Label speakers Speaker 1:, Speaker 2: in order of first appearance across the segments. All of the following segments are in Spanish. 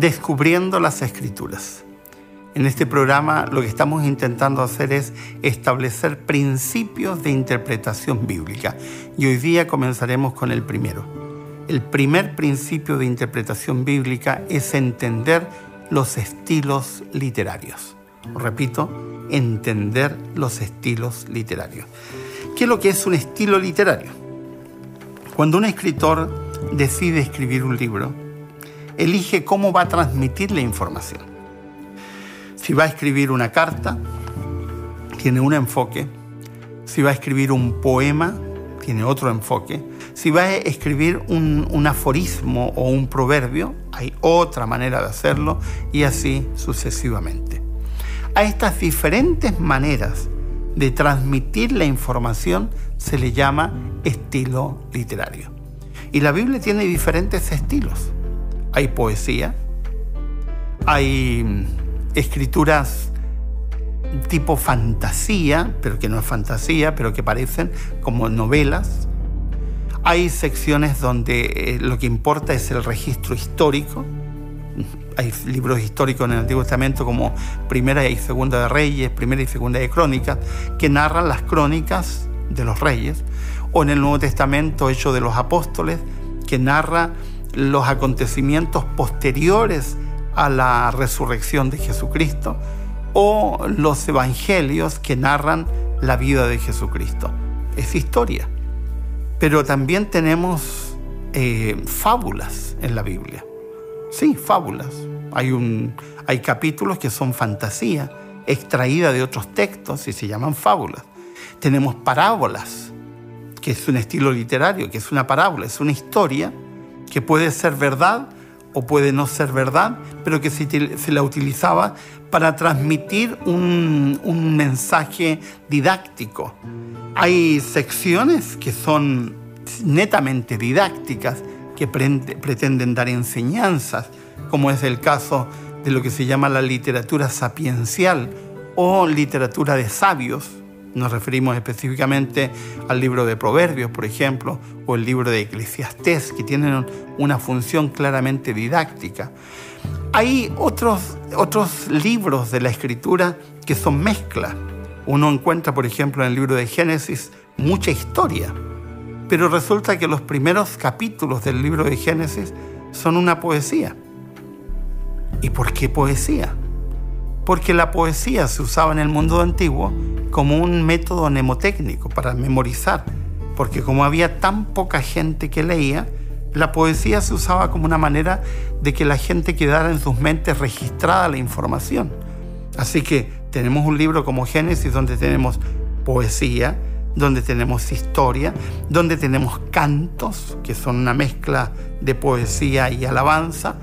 Speaker 1: Descubriendo las Escrituras. En este programa lo que estamos intentando hacer es establecer principios de interpretación bíblica y hoy día comenzaremos con el primero. El primer principio de interpretación bíblica es entender los estilos literarios. Repito, entender los estilos literarios. ¿Qué es lo que es un estilo literario? Cuando un escritor decide escribir un libro, elige cómo va a transmitir la información. Si va a escribir una carta, tiene un enfoque. Si va a escribir un poema, tiene otro enfoque. Si va a escribir un, aforismo o un proverbio, hay otra manera de hacerlo y así sucesivamente. A estas diferentes maneras de transmitir la información se le llama estilo literario. Y la Biblia tiene diferentes estilos hay poesía, hay mm, escrituras tipo fantasía, pero que no es fantasía, pero que parecen como novelas. Hay secciones donde eh, lo que importa es el registro histórico. Hay libros históricos en el Antiguo Testamento como Primera y Segunda de Reyes, Primera y Segunda de Crónicas, que narran las crónicas de los reyes. O en el Nuevo Testamento, Hecho de los Apóstoles, que narra los acontecimientos posteriores a la resurrección de Jesucristo o los evangelios que narran la vida de Jesucristo. Es historia. Pero también tenemos eh, fábulas en la Biblia. Sí, fábulas. Hay, un, hay capítulos que son fantasía, extraída de otros textos y se llaman fábulas. Tenemos parábolas, que es un estilo literario, que es una parábola, es una historia que puede ser verdad o puede no ser verdad, pero que se, la utilizaba para transmitir un, un mensaje didáctico. Hay secciones que son netamente didácticas, que pretenden dar enseñanzas, como es el caso de lo que se llama la literatura sapiencial o literatura de sabios, nos referimos específicamente al libro de Proverbios, por ejemplo, o el libro de Eclesiastés, que tienen una función claramente didáctica. Hay otros, otros libros de la escritura que son mezclas. Uno encuentra, por ejemplo, en el libro de Génesis mucha historia, pero resulta que los primeros capítulos del libro de Génesis son una poesía. ¿Y por qué poesía? Porque la poesía se usaba en el mundo antiguo como un método mnemotécnico para memorizar, porque como había tan poca gente que leía, la poesía se usaba como una manera de que la gente quedara en sus mentes registrada la información. Así que tenemos un libro como Génesis donde tenemos poesía, donde tenemos historia, donde tenemos cantos, que son una mezcla de poesía y alabanza,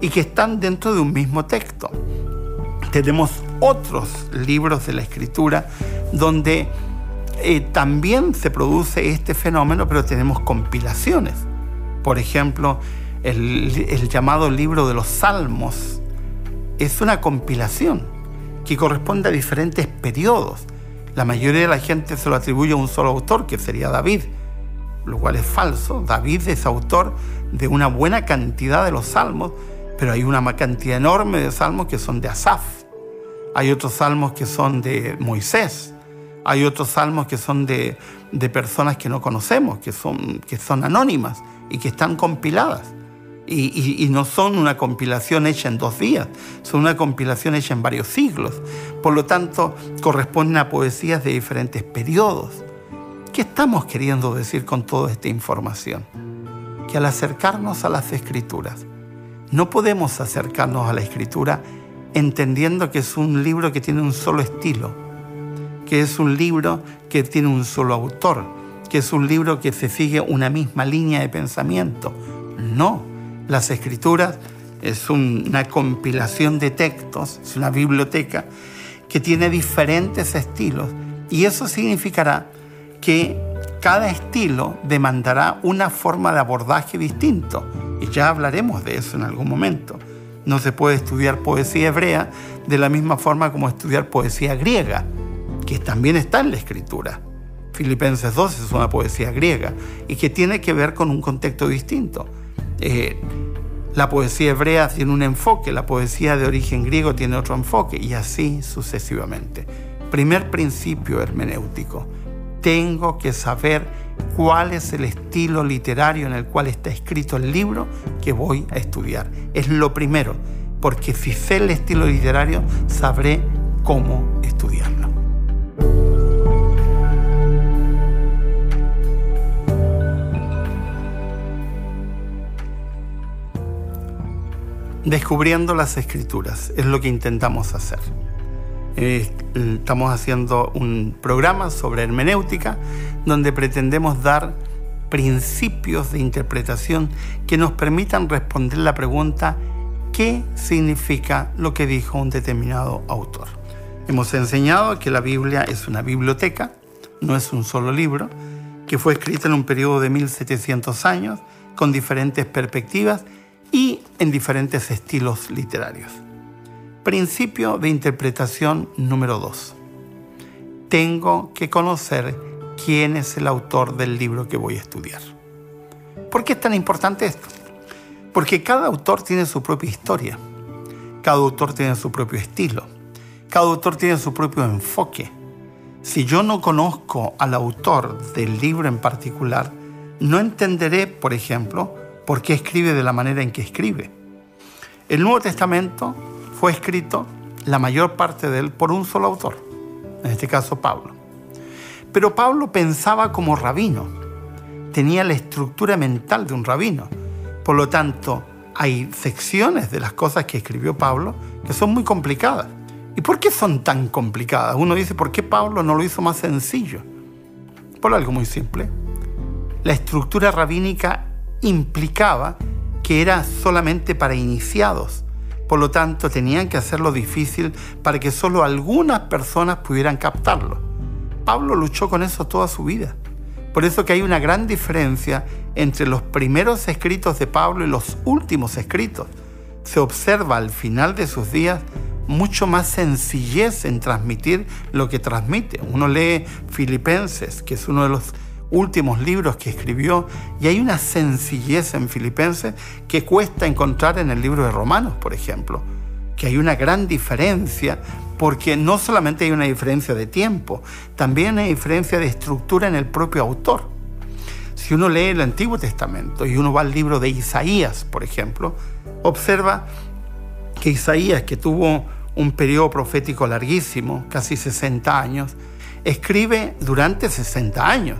Speaker 1: y que están dentro de un mismo texto. Tenemos otros libros de la escritura donde eh, también se produce este fenómeno, pero tenemos compilaciones. Por ejemplo, el, el llamado libro de los Salmos es una compilación que corresponde a diferentes periodos. La mayoría de la gente se lo atribuye a un solo autor, que sería David, lo cual es falso. David es autor de una buena cantidad de los salmos, pero hay una cantidad enorme de salmos que son de Asaf. Hay otros salmos que son de Moisés. Hay otros salmos que son de, personas que no conocemos, que son, que son anónimas y que están compiladas. Y, y, no son una compilación hecha en dos días, son una compilación hecha en varios siglos. Por lo tanto, corresponden a poesías de diferentes periodos. ¿Qué estamos queriendo decir con toda esta información? Que al acercarnos a las escrituras, no podemos acercarnos a la escritura entendiendo que es un libro que tiene un solo estilo, que es un libro que tiene un solo autor, que es un libro que se sigue una misma línea de pensamiento. No, las escrituras es una compilación de textos, es una biblioteca que tiene diferentes estilos y eso significará que cada estilo demandará una forma de abordaje distinto y ya hablaremos de eso en algún momento. No se puede estudiar poesía hebrea de la misma forma como estudiar poesía griega, que también está en la escritura. Filipenses 2 es una poesía griega y que tiene que ver con un contexto distinto. Eh, La poesía hebrea tiene un enfoque, la poesía de origen griego tiene otro enfoque y así sucesivamente. Primer principio hermenéutico. Tengo que saber cuál es el estilo literario en el cual está escrito el libro que voy a estudiar. Es lo primero, porque si sé el estilo literario, sabré cómo estudiarlo. Descubriendo las escrituras es lo que intentamos hacer. Eh, estamos haciendo un programa sobre hermenéutica donde pretendemos dar principios de interpretación que nos permitan responder la pregunta ¿qué significa lo que dijo un determinado autor? Hemos enseñado que la Biblia es una biblioteca, no es un solo libro, que fue escrita en un periodo de 1700 años, con diferentes perspectivas y en diferentes estilos literarios. Principio de interpretación número 2. Tengo que conocer quién es el autor del libro que voy a estudiar. ¿Por qué es tan importante esto? Porque cada autor tiene su propia historia, cada autor tiene su propio estilo, cada autor tiene su propio enfoque. Si yo no conozco al autor del libro en particular, no entenderé, por ejemplo, por qué escribe de la manera en que escribe. El Nuevo Testamento fue escrito, la mayor parte de él, por un solo autor, en este caso Pablo. Pero Pablo pensaba como rabino, tenía la estructura mental de un rabino. Por lo tanto, hay secciones de las cosas que escribió Pablo que son muy complicadas. ¿Y por qué son tan complicadas? Uno dice, ¿por qué Pablo no lo hizo más sencillo? Por algo muy simple. La estructura rabínica implicaba que era solamente para iniciados. Por lo tanto, tenían que hacerlo difícil para que solo algunas personas pudieran captarlo. Pablo luchó con eso toda su vida. Por eso que hay una gran diferencia entre los primeros escritos de Pablo y los últimos escritos. Se observa al final de sus días mucho más sencillez en transmitir lo que transmite. Uno lee Filipenses, que es uno de los últimos libros que escribió y hay una sencillez en Filipenses que cuesta encontrar en el libro de Romanos, por ejemplo, que hay una gran diferencia porque no solamente hay una diferencia de tiempo, también hay diferencia de estructura en el propio autor. Si uno lee el Antiguo Testamento y uno va al libro de Isaías, por ejemplo, observa que Isaías, que tuvo un periodo profético larguísimo, casi 60 años, escribe durante 60 años.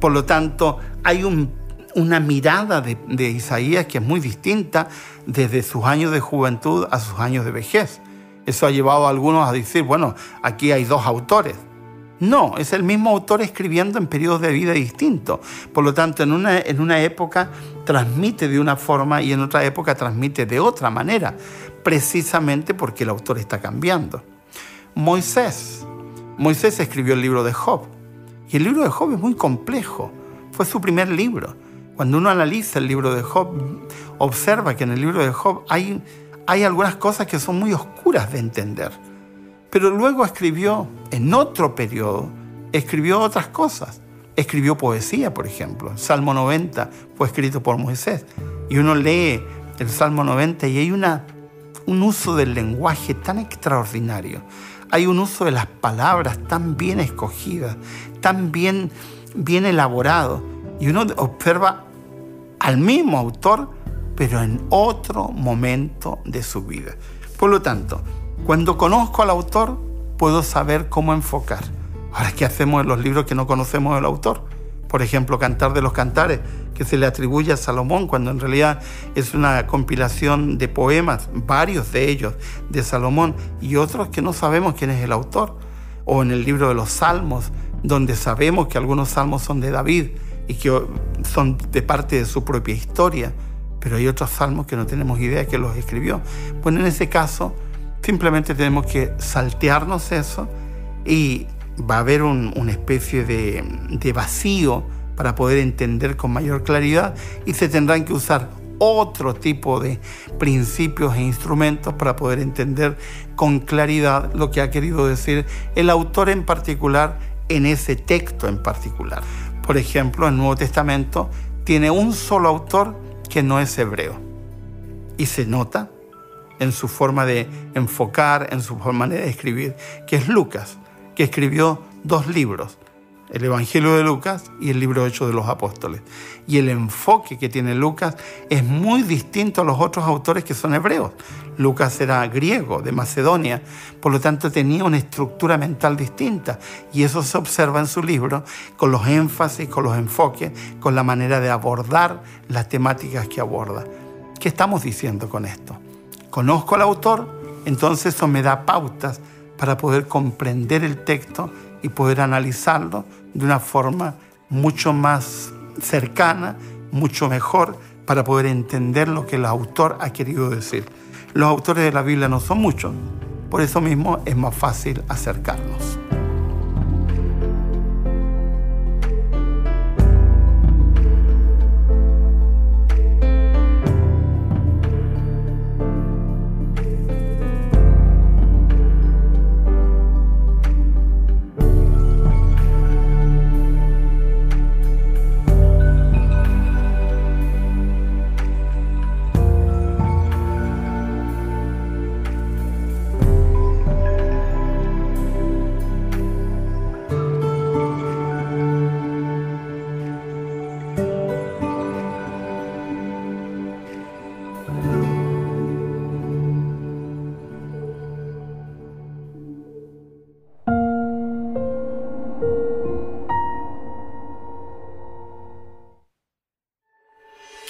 Speaker 1: Por lo tanto, hay una mirada de, Isaías que es muy distinta desde sus años de juventud a sus años de vejez. Eso ha llevado a algunos a decir, bueno, aquí hay dos autores. No, es el mismo autor escribiendo en periodos de vida distintos. Por lo tanto, en una, en una época transmite de una forma y en otra época transmite de otra manera, precisamente porque el autor está cambiando. Moisés. Moisés escribió el libro de Job y el libro de Job es muy complejo. Fue su primer libro. Cuando uno analiza el libro de Job, observa que en el libro de Job hay, hay algunas cosas que son muy oscuras de entender. Pero luego escribió, en otro periodo, escribió otras cosas. Escribió poesía, por ejemplo. Salmo 90 fue escrito por Moisés. Y uno lee el Salmo 90 y hay una, un uso del lenguaje tan extraordinario hay un uso de las palabras tan bien escogidas, tan bien, bien elaborado. Y uno observa al mismo autor, pero en otro momento de su vida. Por lo tanto, cuando conozco al autor, puedo saber cómo enfocar. Ahora, ¿qué hacemos en los libros que no conocemos del autor? Por ejemplo, Cantar de los Cantares, que se le atribuye a Salomón, cuando en realidad es una compilación de poemas, varios de ellos de Salomón, y otros que no sabemos quién es el autor. O en el libro de los Salmos, donde sabemos que algunos salmos son de David y que son de parte de su propia historia, pero hay otros salmos que no tenemos idea que los escribió. Bueno, en ese caso, simplemente tenemos que saltearnos eso y va a haber una especie de, de vacío para poder entender con mayor claridad y se tendrán que usar otro tipo de principios e instrumentos para poder entender con claridad lo que ha querido decir el autor en particular en ese texto en particular. Por ejemplo, el Nuevo Testamento tiene un solo autor que no es hebreo. y se nota en su forma de enfocar, en su forma de escribir, que es Lucas, que escribió dos libros, el Evangelio de Lucas y el libro Hechos de los Apóstoles. Y el enfoque que tiene Lucas es muy distinto a los otros autores que son hebreos. Lucas era griego, de Macedonia, por lo tanto tenía una estructura mental distinta. Y eso se observa en su libro con los énfasis, con los enfoques, con la manera de abordar las temáticas que aborda. ¿Qué estamos diciendo con esto? Conozco al autor, entonces eso me da pautas para poder comprender el texto y poder analizarlo de una forma mucho más cercana, mucho mejor, para poder entender lo que el autor ha querido decir. Los autores de la Biblia no son muchos, por eso mismo es más fácil acercarnos.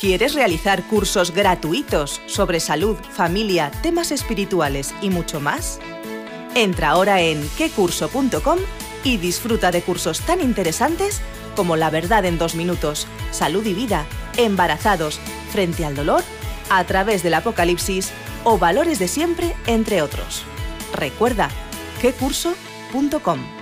Speaker 2: ¿Quieres realizar cursos gratuitos sobre salud, familia, temas espirituales y mucho más? Entra ahora en quecurso.com y disfruta de cursos tan interesantes como La verdad en dos minutos, Salud y vida, Embarazados, Frente al dolor, A través del Apocalipsis o Valores de siempre, entre otros. Recuerda, quecurso.com.